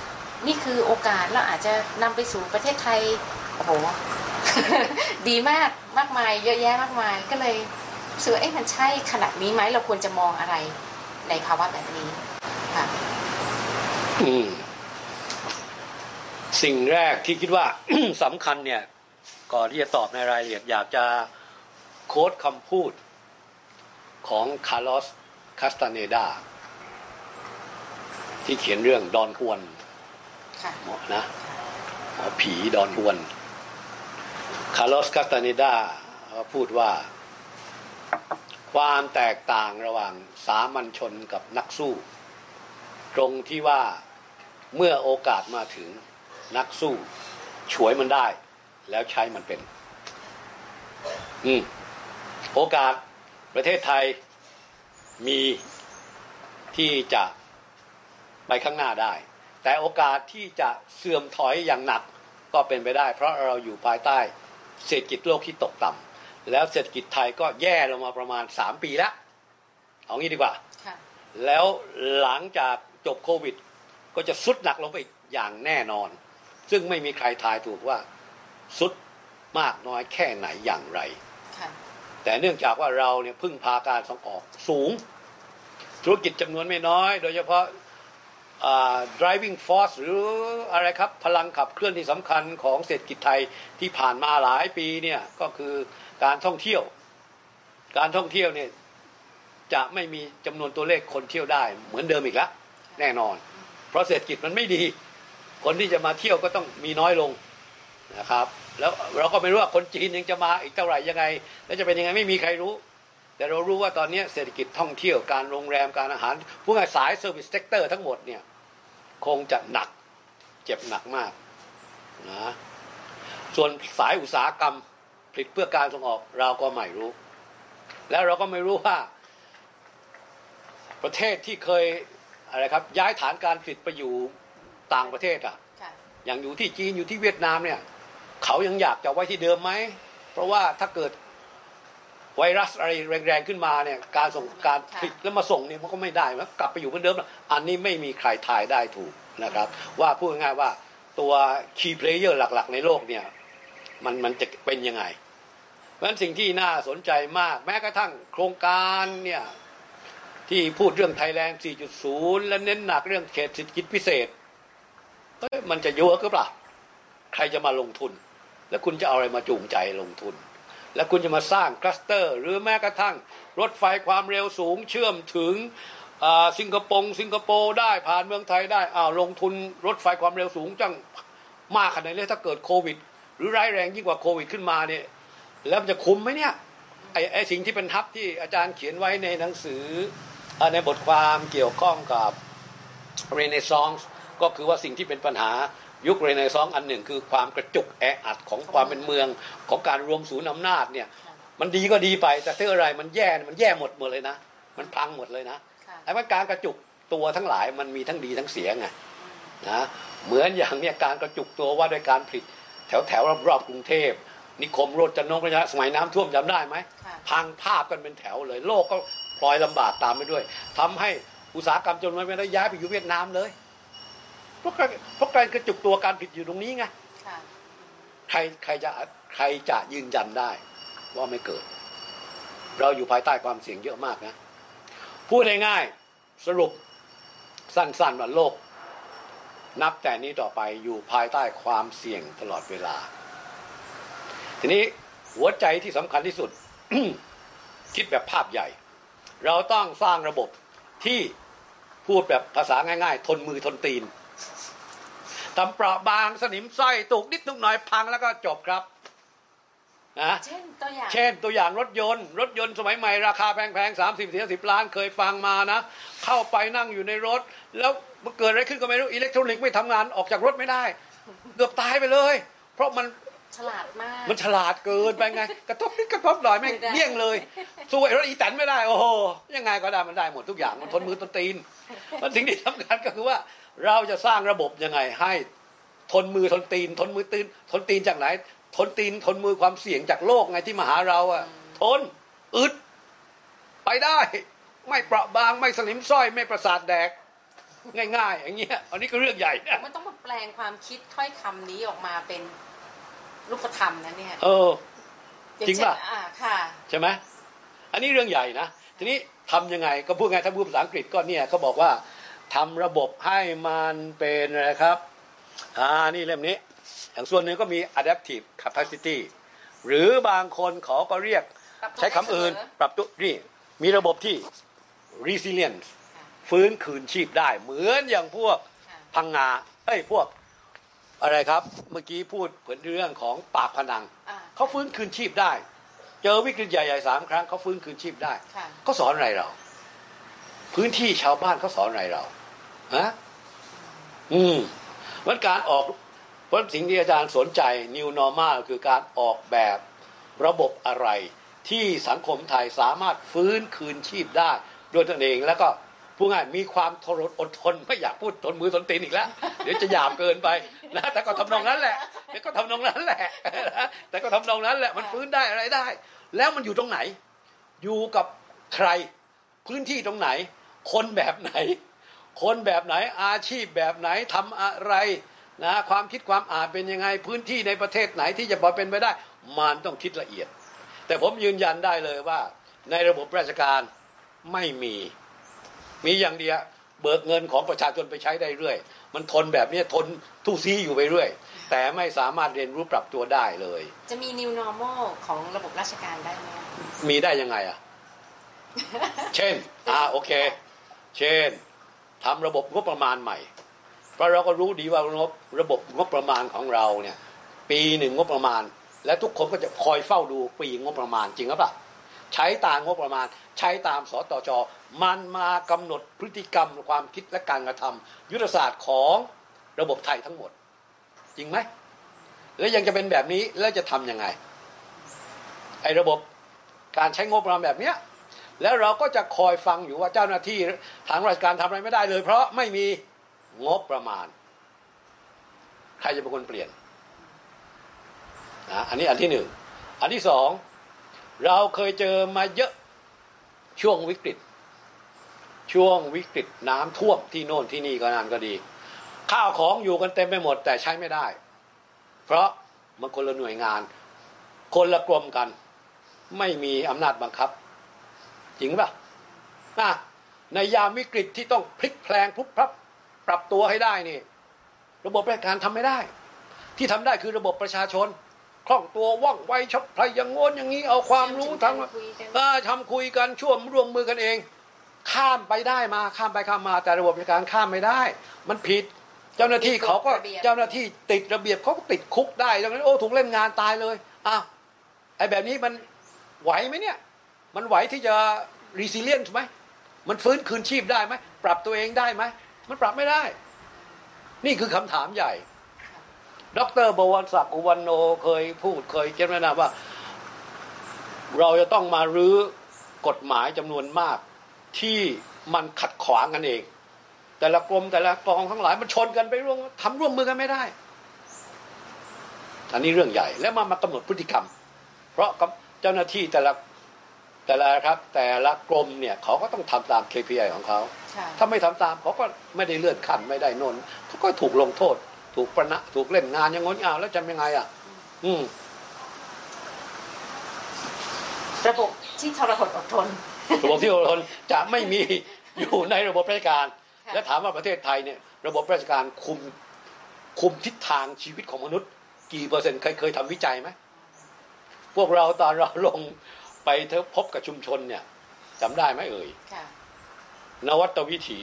[SPEAKER 1] นี่คือโอกาสเราอาจจะนำไปสู่ประเทศไทยโอ้โหดีมากมากมาย เยอะแยะมากมายก็เลยรู้สึกว่าเอ๊ะมันใช่ขนาดนี้ไหมเราควรจะมองอะไรในภาวะแบบนี้ค่ะ
[SPEAKER 2] อืมสิ่งแรกที่คิดว่าสำคัญเนี่ย ก่อนที่จะตอบในรายละเอียดอยากจะโค้ดคำพูด ของคาร์ลอสคาสตาเนดาที่เขียนเรื่องดอนฮวน
[SPEAKER 1] ค่ะ
[SPEAKER 2] หมอนะหมอผีดอนฮวน คาร์ลอสคาสตาเนดาเขาพูดว่า ความแตกต่างระหว่างสามัญชนกับนักสู้ ตรงที่ว่าเมื่อโอกาสมาถึงนักสู้ฉวยมันได้ แล้วใช้มันเป็น อืม โอกาส ประเทศไทยมีที่จะไปข้างหน้าได้ แต่โอกาสที่จะเสื่อมถอยอย่างหนักก็เป็นไปได้ เพราะเราอยู่ภายใต้เศรษฐกิจโลกที่ตกต่ำแล้วเศรษฐกิจไทยก็แย่ลงมาประมาณสามปีแล้ว เอางี้ดีกว่า
[SPEAKER 1] ค่ะ
[SPEAKER 2] แล้วหลังจากจบโควิด ก็จะสุดหนักลงไปอีกอย่างแน่นอน ซึ่งไม่มีใครทายถูกว่าสุดมากน้อยแค่ไหนอย่างไร
[SPEAKER 1] ค่ะ
[SPEAKER 2] แต่เนื่องจากว่าเราเนี่ยพึ่งพาการส่งออกสูง ธุรกิจจำนวนไม่น้อย โดยเฉพาะ driving force หรืออะไรครับ พลังขับเคลื่อนที่สำคัญของเศรษฐกิจไทยที่ผ่านมาหลายปีเนี่ยก็คือการท่องเที่ยว การท่องเที่ยวเนี่ยจะไม่มีจำนวนตัวเลขคนเที่ยวได้เหมือนเดิมอีกแล้วแน่นอน เพราะเศรษฐกิจมันไม่ดี คนที่จะมาเที่ยวก็ต้องมีน้อยลงนะครับ แล้วเราก็ไม่รู้ว่าคนจีนยังจะมาอีกเท่าไหร่ยังไง แล้วจะเป็นยังไงไม่มีใครรู้ แต่เรารู้ว่าตอนนี้เศรษฐกิจท่องเที่ยวการโรงแรมการอาหารผู้งานสาย service sector ทั้งหมดเนี่ยคงจะหนักเจ็บหนักมากนะส่วนสายอุตสาหกรรมผลิตเพื่อการส่งออกเราก็ไม่รู้ แล้วเราก็ไม่รู้ว่า ประเทศที่เคยอะไรครับย้ายฐานการผลิตไปอยู่ต่างประเทศอะ
[SPEAKER 1] ค่ะ
[SPEAKER 2] อย่างอยู่ที่จีนอยู่ที่เวียดนามเนี่ย เขายังอยากจะไว้ที่เดิมไหม เพราะว่าถ้าเกิดไวรัสอะไรแรงๆขึ้นมาเนี่ย การส่งการผลิตแล้วมาส่งเนี่ยมันก็ไม่ได้มันกลับไปอยู่เหมือนเดิมล้วอันนี้ไม่มีใครทายได้ถูกนะครับ ว่าพูดง่ายๆว่าตัว key player หลักๆ ในโลกเนี่ย มันมันจะเป็นยังไง เพราะฉะนั้นสิ่งที่น่าสนใจมาก แม้กระทั่งโครงการเนี่ยที่พูดเรื่องไทยแลนด์ 4.0 และเน้นหนักเรื่องเขตเศรษฐกิจพิเศษเอ้ยมันจะเยอะก็เปล่าใครจะมาลงทุน แล้วคุณจะเอาอะไรมาจูงใจลงทุน แล้วคุณจะมาสร้างคลัสเตอร์ หรือแม้กระทั่งรถไฟความเร็วสูงเชื่อมถึงสิงคโปร์สิงคโปร์ได้ผ่านเมืองไทยได้อ้าวลงทุนรถไฟความเร็วสูงจังมากขนาดนี้ถ้าเกิดโควิด หรือร้ายแรงยิ่งกว่าโควิดขึ้นมาเนี่ยแล้วมันจะคุ้มไหมเนี่ยไอ้ไอสิ่งที่เป็นทับที่อาจารย์เขียนไว้ในหนังสืออในบทความเกี่ยวข้องกับเรเนซองส์ก็คือว่าสิ่งที่เป็นปัญหา ยุคเรเนซองส์อันหนึ่งคือความกระจุกแออัดของความเป็นเมืองของการรวมศูนย์อำนาจเนี่ย มันดีก็ดีไปแต่ถ้าอะไรมันแย่มันแย่หมดหมดเลยนะ มันพังหมดเลยนะ
[SPEAKER 1] ค่ะ
[SPEAKER 2] ไอ้ว่าการกระจุกตัวทั้งหลายมันมีทั้งดีทั้งเสียไงนะเหมือนอย่างเนี่ยการกระจุกตัวว่าด้วยการผลิต แถวแถวรอบๆกรุงเทพนิคมโรจนงประชาสมัยน้ำท่วมจำได้ไหม
[SPEAKER 1] ค่ะ
[SPEAKER 2] พังภาพกันเป็นแถวเลย โลกก็พลอยลำบากตามไปด้วยทำให้อุตสาหกรรมจนมันไม่ได้ย้ายไปอยู่เวียดนามเลย เพราะการเพราะการกระจุกตัวการผิดอยู่ตรงนี้ไง
[SPEAKER 1] ค่ะ
[SPEAKER 2] ใครใครจะใครจะยืนยันได้ ว่าไม่เกิด เราอยู่ภายใต้ความเสี่ยงเยอะมากนะพูดง่ายๆสรุปสั้นๆว่าโลก นับแต่นี้ต่อไปอยู่ภายใต้ความเสี่ยงตลอดเวลา ทีนี้หัวใจที่สำคัญที่สุด คิดแบบภาพใหญ่ เราต้องสร้างระบบที่พูดแบบภาษาง่าย ๆ ทนมือทนตีน ทำเปราะบางสนิมไส้ตุกนิดตุกหน่อยพังแล้วก็จบครับนะ
[SPEAKER 1] เช่นตัวอย่าง
[SPEAKER 2] เช่นตัวอย่างรถยนต์ รถยนต์สมัยใหม่ราคาแพงๆสามสิบสี่สิบล้านเคยฟังมานะ เข้าไปนั่งอยู่ในรถ แล้วเกิดอะไรขึ้นก็ไม่รู้อิเล็กทรอนิกส์ไม่ทำงานออกจากรถไม่ได้ เกือบตายไปเลย เพราะมัน
[SPEAKER 1] ฉลาดมาก
[SPEAKER 2] มันฉลาดเกินไปไง กระทบนิดกระทบหน่อยแม่ง
[SPEAKER 1] ไม่ได้
[SPEAKER 2] เลี่ยงเลยสู้ไอ้รถอีแตนไม่ได้ โอ้โหยังไงก็ได้มันได้หมดทุกอย่างมันทนมือทนตีนมันสิ่งที่สำคัญก็คือว่า เราจะสร้างระบบยังไงให้ทนมือทนตีน ทนมือตีน ทนตีนจากไหน ทนตีนทนมือความเสี่ยงจากโลกไงที่มาหาเราอะทนอึดไปได้ ไม่เปราะบางไม่สนิมสร้อยไม่ประสาทแดก ง่ายๆ อย่างเงี้ยอันนี้ก็เรื่องใหญ่นะ
[SPEAKER 1] มันต้องมาแปลงความคิดถ้อยคำนี้ออกมาเป็นรูปธรรมนะเนี่ย
[SPEAKER 2] เออ
[SPEAKER 1] อย่า
[SPEAKER 2] จริง
[SPEAKER 1] เช่น
[SPEAKER 2] ป่ะ
[SPEAKER 1] อ่าค่ะ
[SPEAKER 2] ใช่ไหมอันนี้เรื่องใหญ่นะทีนี้ทำยังไงก็พูดไงถ้าพูดภาษาอังกฤษก็เนี่ยเขาบอกว่า ทำระบบให้มันเป็นอะไรครับอ่านี่เล่มนี้ อย่างส่วนหนึ่งก็มี adaptive capacity หรือบางคนเขาก็เรียก
[SPEAKER 1] ปรับตัว
[SPEAKER 2] ใช้คำอื่น
[SPEAKER 1] ได้เสมอ
[SPEAKER 2] ปรับตัวนี่มีระบบที่ resilience ฟื้นคืนชีพได้ เหมือนอย่างพวก
[SPEAKER 1] ค่ะ
[SPEAKER 2] พังงาเอ้ยพวกอะไรครับ เมื่อกี้พูดเผนเรื่องของปากพนัง
[SPEAKER 1] อ่า
[SPEAKER 2] เขาฟื้นคืนชีพได้ เจอวิกฤตใหญ่ๆสามครั้งเขาฟื้นคืนชีพได้
[SPEAKER 1] ค่ะ
[SPEAKER 2] เขาสอนอะไรเรา พื้นที่ชาวบ้านเขาสอนอะไรเรา ฮะอืมวันการออกเพราะสิ่งที่อาจารย์สนใจ New Normal คือการออกแบบระบบอะไร ที่สังคมไทยสามารถฟื้นคืนชีพได้ด้วยตนเองแล้วก็ผู้ง่ายมีความทนอดทนไม่อยากพูดทนมือทนตีนอีกแล้วเดี๋ยวจะหยาบเกินไปนะแต่ก็ทำนองนั้นแหละแต่ก็ทำนองนั้นแหละนะแต่ก็ทำนองนั้นแหละมันฟื้นได้อะไรได้ แล้วมันอยู่ตรงไหน อยู่กับใครพื้นที่ตรงไหน คนแบบไหน คนแบบไหนอาชีพแบบไหนทำอะไรนะความคิดความอ่านเป็นยังไงพื้นที่ในประเทศไหนที่จะพอเป็นไปได้ มันต้องคิดละเอียด แต่ผมยืนยันได้เลยว่า ในระบบราชการไม่มี มีอย่างเดียวเบิกเงินของประชาชนไปใช้ได้เรื่อย มันทนแบบนี้ทนทุซีอยู่ไปเรื่อย แต่ไม่สามารถเรียนรู้ปรับตัวได้เลย
[SPEAKER 1] จะมี new normal ของระบบราชการได้ไหม
[SPEAKER 2] มีได้ยังไงอะ เช่น อ่าโอเค เช่น ทำระบบงบประมาณใหม่ เพราะเราก็รู้ดีว่างบระบบงบประมาณของเราเนี่ยปีหนึ่งงบประมาณ และทุกคนก็จะคอยเฝ้าดูปีงบประมาณจริงหรือเปล่าใช้ตามงบประมาณ ใช้ตามสตจมันมากำหนดพฤติกรรมความคิดและการกระทำยุทธศาสตร์ของระบบไทยทั้งหมด จริงไหมแล้วยังจะเป็นแบบนี้แล้วจะทำยังไงไอ้ระบบการใช้งบประมาณแบบเนี้ย แล้วเราก็จะคอยฟังอยู่ว่าเจ้าหน้าที่ทางราชการทำอะไรไม่ได้เลย เพราะไม่มีงบประมาณ ใครจะเป็นคนเปลี่ยนนะอันนี้อันที่หนึ่งอันที่สองเราเคยเจอมาเยอะช่วงวิกฤต ช่วงวิกฤตน้ำท่วมที่โน่นที่นี่ก็นานก็ดี ข้าวของอยู่กันเต็มไปหมด แต่ใช้ไม่ได้ เพราะมันคนละหน่วยงาน คนละกรมกัน ไม่มีอำนาจบังคับ จริงป่ะนะในยามวิกฤตที่ต้องพลิกแพลงพลุบพลับปรับตัวให้ได้นี่ ระบบราชการทำไม่ได้ ที่ทำได้คือระบบประชาชนคล่องตัวว่องไวชับพลัยอย่างโง้นอย่างนี้ เอาความรู้ทั้ง
[SPEAKER 1] คุยกัน
[SPEAKER 2] เออทำคุยกันช่วมร่วมมือกันเอง ข้ามไปได้มาข้ามไปข้ามมาแต่ระบบราชการข้ามไม่ได้ มันผิด เจ้าหน้าที่เขาก็เจ้าหน้าที่ติดระเบียบเขาก็ติดคุกได้ดังนั้นโอ้ถูกเล่นงานตายเลยอ้าวไอ้แบบนี้มันไหวไหมเนี่ย มันไหวที่จะ resilient ไหมมันฟื้นคืนชีพได้ไหมปรับตัวเองได้ไหมมันปรับไม่ได้ นี่คือคำถามใหญ่ ดรบวรศักดิ์อุวันโนเคยพูดเคยเขียนไว้นะว่า เราจะต้องมารื้อกฎหมายจำนวนมากที่มันขัดขวางกันเอง แต่ละกรมแต่ละกองทั้งหลายมันชนกันไปร่วมทำร่วมมือกันไม่ได้ อันนี้เรื่องใหญ่แล้วมามากำหนดพฤติกรรม เพราะเจ้าหน้าที่แต่ละ แต่ละครับแต่ละกรมเนี่ยเขาก็ต้องทำตาม KPI ของเขา
[SPEAKER 1] ค่ะ
[SPEAKER 2] ถ้าไม่ทำตามเขาก็ไม่ได้เลื่อนขั้นไม่ได้นนเขาก็ถูกลงโทษ ถูกประณะถูกเล่นงานอยังงนงาวแล้วจำยังไงอะ อืม
[SPEAKER 1] ระบบที่ทรหดอดทน
[SPEAKER 2] ระบบที่อดทนจะไม่มีอยู่ในระบบราชการ
[SPEAKER 1] ค่ะ
[SPEAKER 2] และถามว่าประเทศไทยเนี่ย ระบบราชการคุมคุมทิศทางชีวิตของมนุษย์ กี่เปอร์เซ็นต์เคยเคยทำวิจัยไหมพวกเราตอนเราลง ไปพบกับชุมชนเนี่ยจำได้ไหมเอ่ย
[SPEAKER 1] ค่ะ
[SPEAKER 2] นวัตวิถี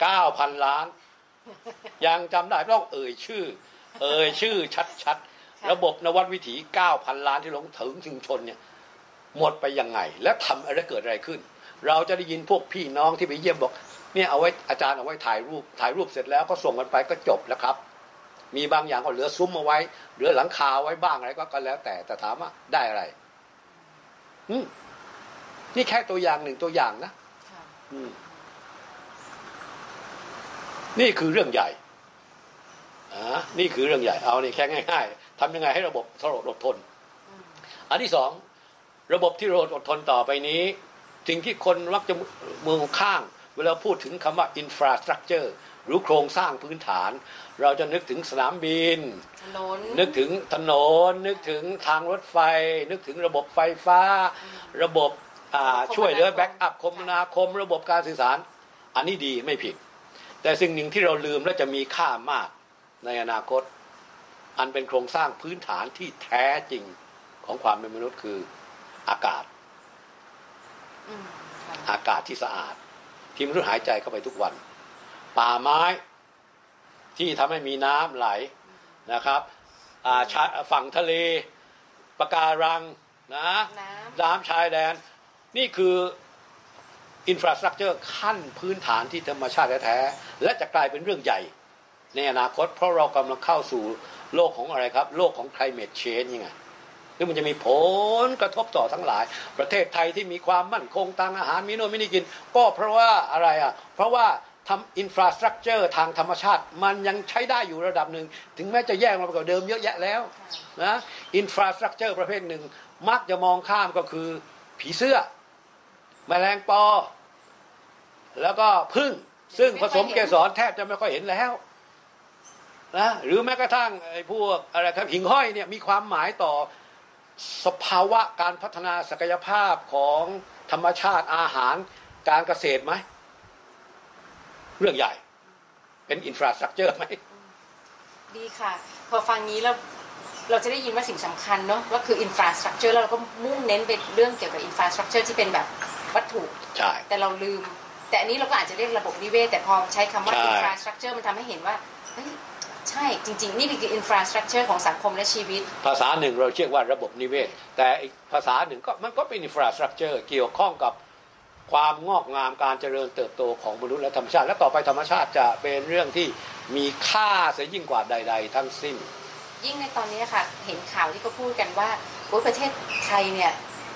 [SPEAKER 2] เก้าพันล้าน ยังจำได้ต้องเอ่ยชื่อ เอ่ยชื่อชัด
[SPEAKER 1] ค่ะ
[SPEAKER 2] ๆระบบนวัตวิถีเก้าพันล้านที่ลงถึงชุมชนเนี่ยหมดไปยังไง และทำอะไรเกิดอะไรขึ้น เราจะได้ยินพวกพี่น้องที่ไปเยี่ยมบอก เนี่ยเอาไว้อาจารย์เอาไว้ถ่ายรูป ถ่ายรูปเสร็จแล้วก็ส่งกันไปก็จบแล้วครับ มีบางอย่างก็เหลือซุ้มเอาไว้ เหลือหลังคาไว้บ้างอะไรก็ก็แล้วแต่แต่ถามว่าได้อะไรอืม นี่แค่ตัวอย่างหนึ่งตัวอย่างนะ
[SPEAKER 1] ค่ะ
[SPEAKER 2] อืมนี่คือเรื่องใหญ่อ่านี่คือเรื่องใหญ่ เอานี่แค่ง่ายๆทำยังไงให้ระบบทรหดอดทน
[SPEAKER 1] อืม
[SPEAKER 2] อันที่สองระบบที่เราอดทนต่อไปนี้ สิ่งที่คนมักจะมองข้าม เวลาพูดถึงคำว่า infrastructure หรือโครงสร้างพื้นฐาน เราจะนึกถึงสนามบิน
[SPEAKER 1] ถนน
[SPEAKER 2] นึกถึงถนน นึกถึงทางรถไฟ นึกถึงระบบไฟฟ้า ระบบอ่าช่วยเหลือ backup คมนาคม ระบบการสื่อสาร อันนี้ดีไม่ผิด แต่สิ่งหนึ่งที่เราลืมและจะมีค่ามากในอนาคต อันเป็นโครงสร้างพื้นฐานที่แท้จริงของความเป็นมนุษย์คืออากาศ
[SPEAKER 1] อืมค่ะ
[SPEAKER 2] อากาศที่สะอาด ที่มนุษย์หายใจเข้าไปทุกวัน ป่าไม้ที่ทำให้มีน้ำไหลนะครับอ่าชายฝั่งทะเลปะการังนะ
[SPEAKER 1] น้ำ
[SPEAKER 2] น้ำชายแดน นี่คือ infrastructure ขั้นพื้นฐานที่ธรรมชาติแท้ๆและจะกลายเป็นเรื่องใหญ่ ในอนาคต เพราะเรากำลังเข้าสู่โลกของอะไรครับ โลกของ climate change ยังไงซึ่งมันจะมีผลกระทบต่อทั้งหลาย ประเทศไทยที่มีความมั่นคงทางอาหารมีโน่นไม่นี่กิน ก็เพราะว่าอะไรอะ เพราะว่า ทำ infrastructure ทางธรรมชาติ มันยังใช้ได้อยู่ระดับหนึ่ง ถึงแม้จะแย่ลงไปกว่าเดิมเยอะแยะแล้วนะอินฟราสตรักเจอร์ประเภทหนึ่ง มักจะมองข้ามก็คือ ผีเสื้อ แมลงปอ แล้วก็พึ่งซึ่งผสมเกสรแทบจะไม่ค่อยเห็นแล้วนะหรือแม้กระทั่งไอ้พวกอะไรครับหิ่งห้อยเนี่ยมีความหมายต่อสภาวะการพัฒนาศักยภาพของธรรมชาติอาหารการเกษตรไหม เรื่องใหญ่ เป็น infrastructure ไหม
[SPEAKER 1] ดีค่ะ พอฟังนี้เราเราจะได้ยินว่าสิ่งสำคัญเนาะว่าคือ infrastructure แล้วเราก็มุ่งเน้นไปเรื่องเกี่ยวกับ infrastructure ที่เป็นแบบวัตถุ
[SPEAKER 2] ใช่
[SPEAKER 1] แต่เราลืม แต่อันนี้เราก็อาจจะเรียกระบบนิเวศแต่พอใช้คำว่า
[SPEAKER 2] ใช่
[SPEAKER 1] infrastructure มันทำให้เห็นว่าเฮ้ยใช่จริง ๆ นี่คือ infrastructure ของสังคมและชีวิต
[SPEAKER 2] ภาษาหนึ่งเราเรียกว่าระบบนิเวศ แต่อีกภาษาหนึ่งก็มันก็เป็น infrastructure เกี่ยวข้องกับ ความงอกงามการเจริญเติบโตของมนุษย์และธรรมชาติ และต่อไปธรรมชาติจะเป็นเรื่องที่มีค่าเสียยิ่งกว่าใด ๆ ทั้งสิ้น
[SPEAKER 1] ยิ่งในตอนนี้ค่ะ เห็นข่าวที่เขาพูดกันว่าโอ้ยประเทศไทยเนี่ย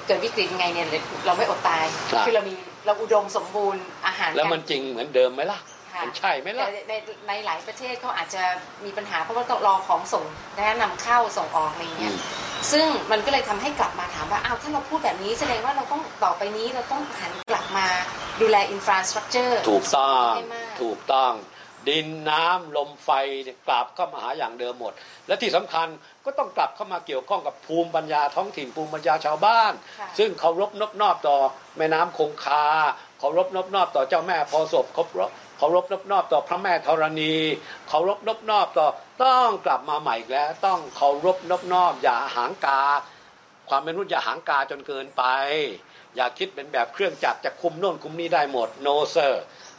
[SPEAKER 1] เกิดวิกฤตยังไงเนี่ยเราไม่อดตาย
[SPEAKER 2] ครับ
[SPEAKER 1] คือเรามีเราอุดมสมบูรณ์อาหาร
[SPEAKER 2] แล้วมันจริงเหมือนเดิมไหมล่ะ
[SPEAKER 1] ค่ะ
[SPEAKER 2] มันใช่ไหมล่ะ
[SPEAKER 1] แต่ในในหลายประเทศเขาอาจจะมีปัญหาเพราะว่าต้องรอของส่งนะคะนำเข้าส่งออกอะไรเงี้ย
[SPEAKER 2] อืม
[SPEAKER 1] ซึ่งมันก็เลยทำให้กลับมาถามว่าอ้าวถ้าเราพูดแบบนี้แสดงว่าเราต้องต่อไปนี้เราต้องหันกลับ มาดูแล infrastructure
[SPEAKER 2] ถูกต้อง
[SPEAKER 1] ให้มาก
[SPEAKER 2] ถูกต้องดินน้ำลมไฟเนี่ยกลับเข้ามาหาอย่างเดิมหมด และที่สำคัญก็ต้องกลับเข้ามาเกี่ยวข้องกับภูมิปัญญาท้องถิ่นภูมิปัญญาชาวบ้าน
[SPEAKER 1] ค่ะ
[SPEAKER 2] ซึ่งเคารพนอบนอบต่อแม่น้ำคงคาเคารพนอบนอบต่อเจ้าแม่โพธิ์ศพเคารพเคารพนอบนอบต่อพระแม่ธรณีเคารพนอบนอบต่อต้องกลับมาใหม่อีกแล้ว ต้องเคารพนบนอบอย่าอหังการ ความเป็นมนุษย์อย่าหางกาจนเกินไป อย่าคิดเป็นแบบเครื่องจักรจะคุมโน่นคุมนี้ได้หมด no sir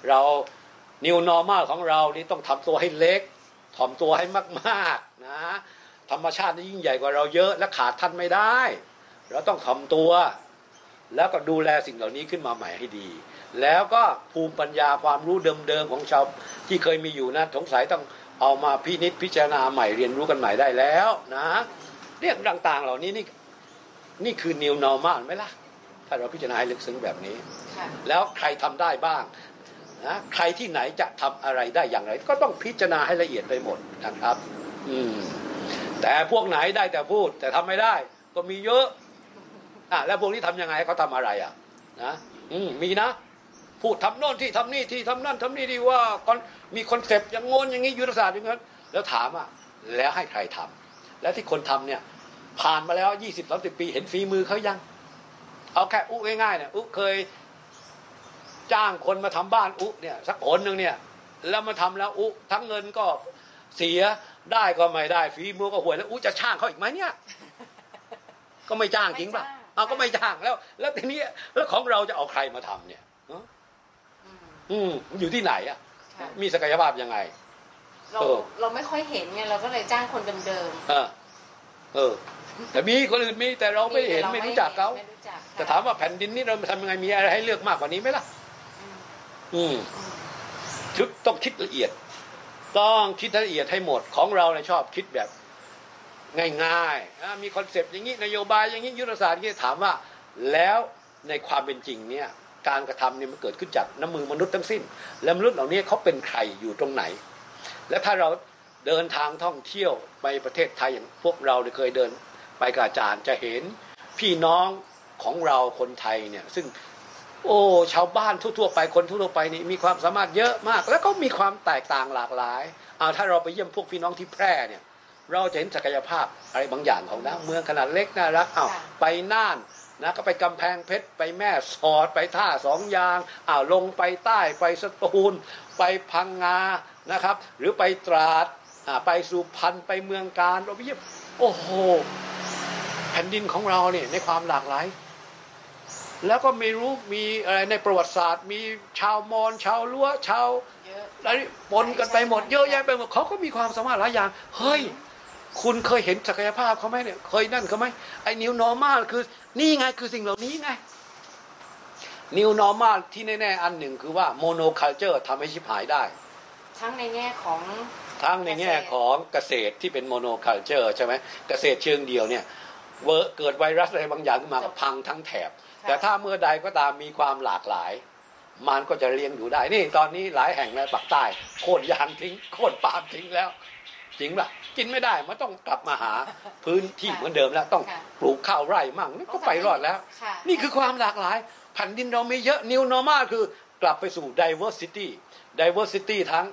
[SPEAKER 2] เรา new normal ของเรานี่ต้องทำตัวให้เล็กถ่อมตัวให้มากๆนะธรรมชาตินี่ยิ่งใหญ่กว่าเราเยอะและขาดท่านไม่ได้ เราต้องถ่อมตัว แล้วก็ดูแลสิ่งเหล่านี้ขึ้นมาใหม่ให้ดี แล้วก็ภูมิปัญญาความรู้เดิมๆของชาวที่เคยมีอยู่นะสงสัยต้องเอามาพินิจพิจารณาใหม่เรียนรู้กันใหม่ได้แล้วนะเรื่องต่างๆเหล่านี้นี่นี่คือ new normal ไหมล่ะ ถ้าเราพิจารณาให้ลึกซึ้งแบบนี้
[SPEAKER 1] ค่ะ
[SPEAKER 2] แล้วใครทำได้บ้างนะใครที่ไหนจะทำอะไรได้อย่างไร ก็ต้องพิจารณาให้ละเอียดไปหมดนะครับ อืมแต่พวกไหนได้แต่พูด แต่ทำไม่ได้ ก็มีเยอะอะแล้วพวกนี้ทำยังไงเขาทำอะไรอะนะอืมมีนะ พูดทำโน่นที่ทำนี่ที่ทำนั่นทำนี่ที่ว่ามีคอนเซปต์อย่างงนอย่างนี้ยุทธศาสตร์อย่างนั้นแล้วถามอะแล้วให้ใครทำแล้วที่คนทำเนี่ย ผ่านมาแล้วยี่สิบสามสิบปี เห็นฝีมือเขายัง เอาแค่อุง่ายๆเนี่ยอุเคยจ้างคนมาทำบ้านอุเนี่ย สักคนหนึ่งเนี่ย แล้วมาทำแล้วอุทั้งเงินก็เสียได้ก็ไม่ได้ฝีมือก็ห่วยแล้วอุจะช่างเขาอีกไหมเนี่ย ก็ไม่จ้างจริงป่ะเอาก็ไม่จ้างแล้ว แล้วทีนี้แล้วของเราจะเอาใครมาทำเนี่ยอืมอยู่ที่ไหนอะ มีศักยภาพยังไง
[SPEAKER 1] เราเราไม่ค่อยเห็นไงเราก็เลยจ้างคนเดิม
[SPEAKER 2] ๆเออ เออ แต่มีคนอื่นมีแต่เราไม่เห็นไม่รู้จักเขา แต่ถามว่าแผ่นดินนี้เราทำยังไงมีอะไรให้เลือกมากกว่านี้ไหมล่ะ อืมชุดต้องคิดละเอียด ต้องคิดละเอียดให้หมดของเราเนี่ยชอบคิดแบบ ง่ายๆมี concept อย่างนี้นโยบายอย่างนี้ยุทธศาสตร์อย่างนี้ถามว่า แล้วในความเป็นจริงเนี่ย การกระทำเนี่ยมันเกิดขึ้นจากน้ำมือมนุษย์ทั้งสิ้น และมนุษย์เหล่านี้เขาเป็นใครอยู่ตรงไหน และถ้าเราเดินทางท่องเที่ยวไปประเทศไทยอย่างพวกเราเคยเดินไปกับอาจารย์จะเห็นพี่น้อง ของเราคนไทยเนี่ยซึ่ง โอ้ชาวบ้านทั่วๆไปคนทั่วไปนี่มีความสามารถเยอะมาก แล้วก็มีความแตกต่างหลากหลายเอาถ้าเราไปเยี่ยมพวกพี่น้องที่แพร่เนี่ยเราจะเห็นศักยภาพอะไรบางอย่างของนะเมืองขนาดเล็กน่ารักอ้าวไปน่านนะก็ไปกำแพงเพชรไปแม่สอดไปท่าสองยางอ้าวลงไปใต้ไปสตูล ไปพังงานะครับ หรือไปตราดไปสุพรรณไปเมืองการเราไปเยี่ยมโอ้โหแผ่นดินของเราเนี่ยในความหลากหลาย แล้วก็ไม่รู้มีอะไรในประวัติศาสตร์ มีชาวมอญชาวล้วชาวอะไรปนกันไปหมดเยอะแยะไปหมดเขาก็มีความสามารถหลายอย่าง เฮ้ย คุณเคยเห็นศักยภาพเขาไหมเนี่ยเคยนั่นเขาไหมไอ้ new normal คือ นี่ไงคือสิ่งเหล่านี้ไง new normal ที่แน่ๆอันหนึ่งคือว่า monoculture ทำให้ชิบหายได้
[SPEAKER 1] ทั้งในแง่ของ
[SPEAKER 2] ทั้งในแง่ของเกษตรที่เป็น monoculture ใช่ไหมเกษตรเชิงเดี่ยวเนี่ยเวลาเกิดไวรัสอะไรบางอย่างขึ้นมาพังทั้งแถบ แต่ถ้าเมื่อใดก็ตามมีความหลากหลาย มันก็จะเลี้ยงอยู่ได้ นี่ตอนนี้หลายแห่งในปากใต้โค่นยางทิ้งโค่นปาล์มทิ้งแล้ว จริงป่ะกินไม่ได้มันต้องกลับมาหาพื้นที่เหมือนเดิมแล้วต้องปลูกข้าวไร่มั่งนี่ก็ไปรอดแล้ว นี่คือความหลากหลายแผ่นดินเราไม่เยอะนิวนอร์มาคือกลับไปสู่ diversity diversity ทั้ง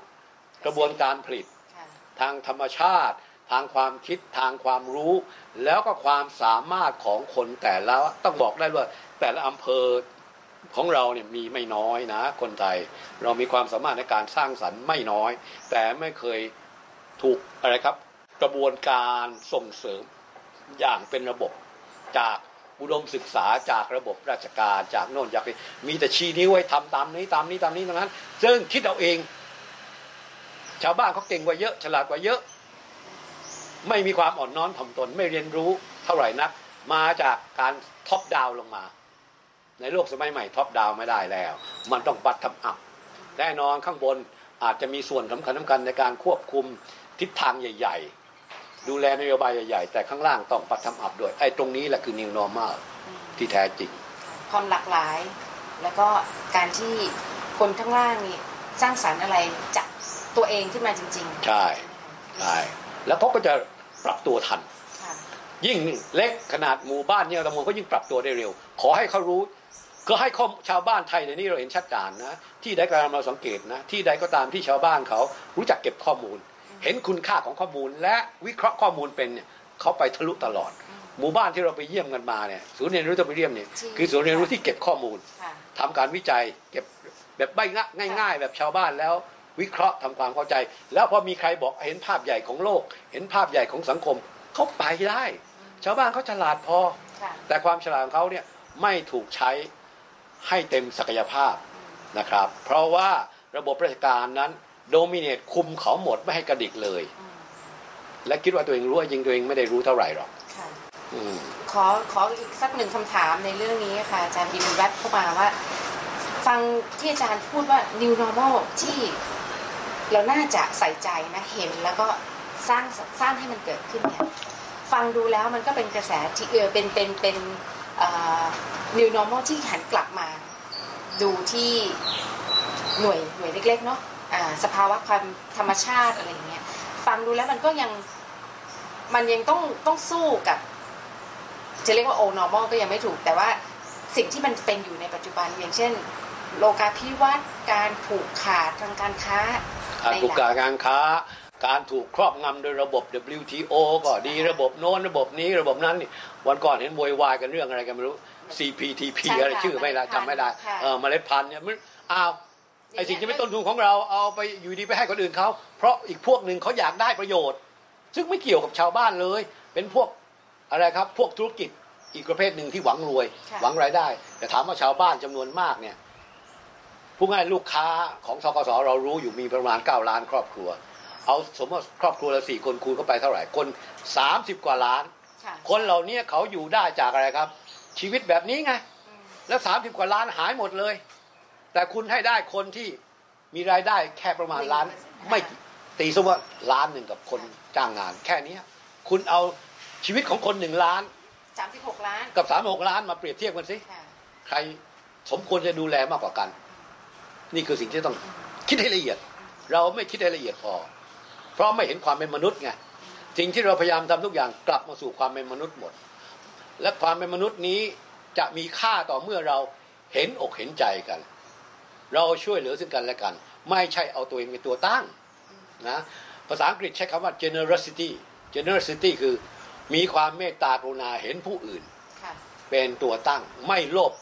[SPEAKER 2] กระบวนการผลิต ทางธรรมชาติ ทางความคิดทางความรู้ แล้วก็ความสามารถของคนแต่ละต้องบอกได้ว่า แต่ละอำเภอของเราเนี่ยมีไม่น้อยนะ คนไทยเรามีความสามารถในการสร้างสรรค์ไม่น้อย แต่ไม่เคยถูกอะไรครับ กระบวนการส่งเสริมอย่างเป็นระบบจากอุดมศึกษาจากระบบราชการจากโน่นจากนี้มีแต่ชี้นิ้วให้ทำตามนี้ตามนี้ตามนี้ตรงนั้น ซึ่งคิดเอาเอง ชาวบ้านเขาเก่งกว่าเยอะ ฉลาดกว่าเยอะ ไม่มีความอ่อนน้อมถ่อมตนไม่เรียนรู้เท่าไหร่นัก มาจากการท็อปดาวลงมา ในโลกสมัยใหม่ท็อปดาวไม่ได้แล้ว มันต้องบัตทำอัพแน่นอนข้างบนอาจจะมีส่วนสำคัญสำคัญในการควบคุมทิศทางใหญ่ ๆ ดูแลนโยบายใหญ่ๆ แต่ข้างล่างต้องปัดทำอัพด้วยไอ้ตรงนี้แหละคือ new normal ที่แท้จริง
[SPEAKER 1] ความหลากหลาย แล้วก็การที่คนข้างล่างนี่สร้างสรรค์อะไรจากตัวเองขึ้นมาจริง
[SPEAKER 2] ๆ ใช่ใช่แล้วเขาก็จะปรับตัวทัน ยิ่งเล็กขนาดหมู่บ้านเนี่ยตำบลก็ยิ่งปรับตัวได้เร็ว ขอให้เขารู้ ก็ให้ข้อชาวบ้านไทยในนี้เราเห็นชัดเจนนะที่ใดก็ตามเราสังเกตนะที่ใดก็ตามที่ชาวบ้านเขารู้จักเก็บข้อมูล เห็นคุณค่าของข้อมูล และวิเคราะห์ข้อมูลเป็นเนี่ยเขาไปทะลุตลอด หมู่บ้านที่เราไปเยี่ยมกันมาเนี่ยศูนย์เรียนรู้ที่ไปเยี่ยมเนี่ยคือศูนย์เรียนรู้ที่เก็บข้อมูลทำการวิจัยเก็บแบบใบง่าย ๆ แบบชาวบ้านแล้ววิเคราะห์ทำความเข้าใจ แล้วพอมีใครบอกเห็นภาพใหญ่ของโลก เห็นภาพใหญ่ของสังคมเขาไปได้ ชาวบ้านเขาฉลาดพอ แต่ความฉลาดของเขาเนี่ยไม่ถูกใช้ ให้เต็มศักยภาพนะครับ เพราะว่าระบบราชการนั้นโดมิเนตคุมเขาหมดไม่ให้กระดิกเลย และคิดว่าตัวเองรู้จริงตัวเองไม่ได้รู้เท่าไหร่หรอก
[SPEAKER 1] ขอขออีกสักหนึ่งคำถามในเรื่องนี้ค่ะ อาจารย์บินแวบเข้ามาว่า ฟังที่อาจารย์พูดว่า new normal ที่เราน่าจะใส่ใจนะเห็นแล้วก็สร้างสร้างให้มันเกิดขึ้นเนี่ยฟังดูแล้วมันก็เป็นกระแสที่เออเป็นเป็นเป็น new normal ที่หันกลับมา ดูที่หน่วยหน่วยเล็กๆเนาะะสภาวะความธรรมชาติอะไรอย่างเงี้ยฟังดูแล้วมันก็ยังมันยังต้องต้องสู้กับ จะเรียกว่า old normal ก็ยังไม่ถูก แต่ว่าสิ่งที่มันเป็นอยู่ในปัจจุบันอย่างเช่น โลกาภิวัตน์การผูกขาดทางการค้า
[SPEAKER 2] การ
[SPEAKER 1] ใน
[SPEAKER 2] ถูก
[SPEAKER 1] หลาย
[SPEAKER 2] การค้า การถูกครอบงำโดยระบบ WTO ก็ดีระบบโน้นระบบนี้ระบบนั้นนี่วันก่อนเห็นโวยวายกันเรื่องอะไรกันไม่รู้ CPTP
[SPEAKER 1] ใช่ค่ะ
[SPEAKER 2] อะไรชื่อไม่ได้
[SPEAKER 1] เมล็ดพันธุ์
[SPEAKER 2] จำไม่ได้
[SPEAKER 1] ค่ะ
[SPEAKER 2] เออเมล็ดพันธุ์เนี่ยมันอ้าว
[SPEAKER 1] อย่างเงี้ย
[SPEAKER 2] ไอสิ่งที่เป็นต้นทุนของเราเอาไปอยู่ดีไปให้คนอื่นเขาเพราะอีกพวกหนึ่งเขาอยากได้ประโยชน์ ซึ่งไม่เกี่ยวกับชาวบ้านเลย เป็นพวกอะไรครับพวกธุรกิจอีกประเภทหนึ่งที่หวังรวย
[SPEAKER 1] ค่ะ
[SPEAKER 2] หวังรายได้ แต่ถามว่าชาวบ้านจำนวนมากเนี่ยผู้ง่ายลูกค้าของทกสเรารู้อยู่มีประมาณ 9 ล้านครอบครัว เอาสมมติครอบครัวละสี่คนคูณเข้าไปเท่าไหร่คน30กว่าล้าน
[SPEAKER 1] ค่ะ
[SPEAKER 2] คนเหล่านี้เขาอยู่ได้จากอะไรครับ ชีวิตแบบนี้ไง
[SPEAKER 1] อืม
[SPEAKER 2] แล้ว30กว่าล้านหายหมดเลย แต่คุณให้ได้คนที่มีรายได้แค่ประมาณล้าน ไม่ตีสมมติว่าล้านหนึ่งกับคนจ้างงาน แค่เนี้ยคุณเอาชีวิตของคนหนึ่งล้าน
[SPEAKER 1] สามสิบหกล้าน
[SPEAKER 2] กับสามหกล้านมาเปรียบเทียบกันสิ
[SPEAKER 1] ค่ะ
[SPEAKER 2] ใครสมควรจะดูแลมากกว่ากัน นี่คือสิ่งที่ต้องคิดให้ละเอียด เราไม่คิดให้ละเอียดพอเพ ราะไม่เห็นความเป็นมนุษย์ไงสิ่งที่เราพยายามทำทุกอย่างกลับมาสู่ความเป็นมนุษย์หมด และความเป็นมนุษย์นี้จะมีค่าต่อเมื่อเราเห็นอกเห็นใจกัน เราช่วยเหลือซึ่งกันและกัน ไม่ใช่เอาตัวเองเป็นตัวตั้งนะภาษาอังกฤษใช้คำว่า generosity generosity คือมีความเมตตากรุณาเห็นผู้อื่น
[SPEAKER 1] ค่ะ
[SPEAKER 2] เป็นตัวตั้งไม่โลภ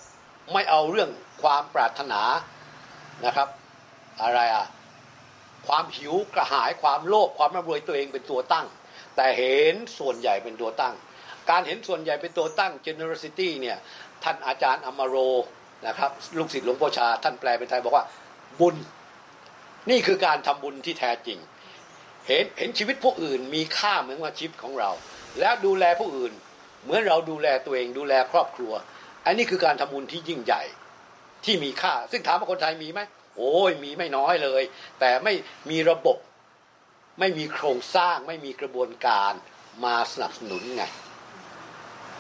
[SPEAKER 2] ไม่เอาเรื่องความปรารถนานะครับ อะไรอะ ความหิวกระหายความโลภความร่ำรวยตัวเองเป็นตัวตั้ง แต่เห็นส่วนใหญ่เป็นตัวตั้ง การเห็นส่วนใหญ่เป็นตัวตั้ง generosity เนี่ยท่านอาจารย์อมโรนะครับลูกศิษย์หลวงพ่อชา ท่านแปลเป็นไทยบอกว่าบุญ นี่คือการทำบุญที่แท้จริง เห็นเห็นชีวิตผู้อื่นมีค่าเหมือนว่าชีวิตของเรา แล้วดูแลผู้อื่น เหมือนเราดูแลตัวเองดูแลครอบครัว อันนี้คือการทำบุญที่ยิ่งใหญ่ที่มีค่า ซึ่งถามว่าคนไทยมีไหม โอ้ยมีไม่น้อยเลย แต่ไม่มีระบบ ไม่มีโครงสร้าง ไม่มีกระบวนการมาสนับสนุนไง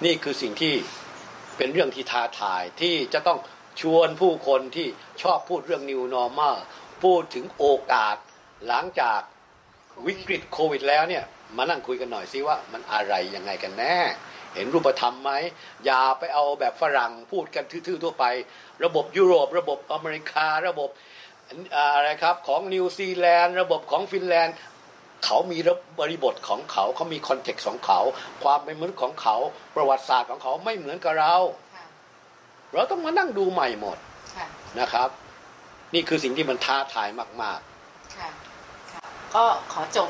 [SPEAKER 2] นี่คือสิ่งที่เป็นเรื่องที่ท้าทายที่จะต้องชวนผู้คนที่ชอบพูดเรื่อง new normal พูดถึงโอกาสหลังจากวิกฤตโควิดแล้วเนี่ย มานั่งคุยกันหน่อยซิว่ามันอะไรยังไงกันแน่ เห็นรูปธรรมไหมอย่าไปเอาแบบฝรั่งพูดกันทื่อๆทั่วไป ระบบยุโรป ระบบอเมริการะบบอะไรครับของนิวซีแลนด์ระบบของฟินแลนด์เขามีบริบทของเขาเขามี context ของเขา ความเป็นมนุษย์ของเขา ประวัติศาสตร์ของเขาไม่เหมือนกับเรา
[SPEAKER 1] ค่ะ
[SPEAKER 2] เราต้องมานั่งดูใหม่หมด
[SPEAKER 1] ค่ะ
[SPEAKER 2] นะครับ นี่คือสิ่งที่มันท้าทายมาก
[SPEAKER 1] ค่ะค่ะก็ขอจบ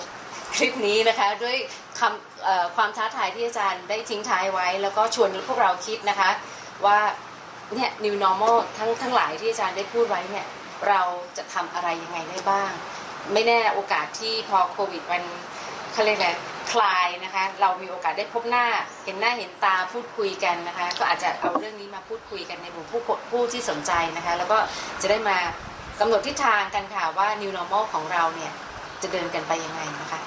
[SPEAKER 1] คลิปนี้นะคะด้วย คำความท้าทายที่อาจารย์ได้ทิ้งท้ายไว้ แล้วก็ชวนพวกเราคิดนะคะ ว่าเนี่ย new normal ทั้งทั้งหลายที่อาจารย์ได้พูดไว้เนี่ยเราจะทำอะไรยังไงได้บ้าง ไม่แน่โอกาสที่พอโควิดมันเขาเรียกอะไรคลายนะคะ เรามีโอกาสได้พบหน้าเห็นหน้าเห็นตาพูดคุยกันนะคะ ก็อาจจะเอาเรื่องนี้มาพูดคุยกันในหมู่ผู้ผู้ที่สนใจนะคะ แล้วก็จะได้มากำหนดทิศทางกันค่ะว่า new normal ของเราเนี่ยจะเดินกันไปยังไงนะคะ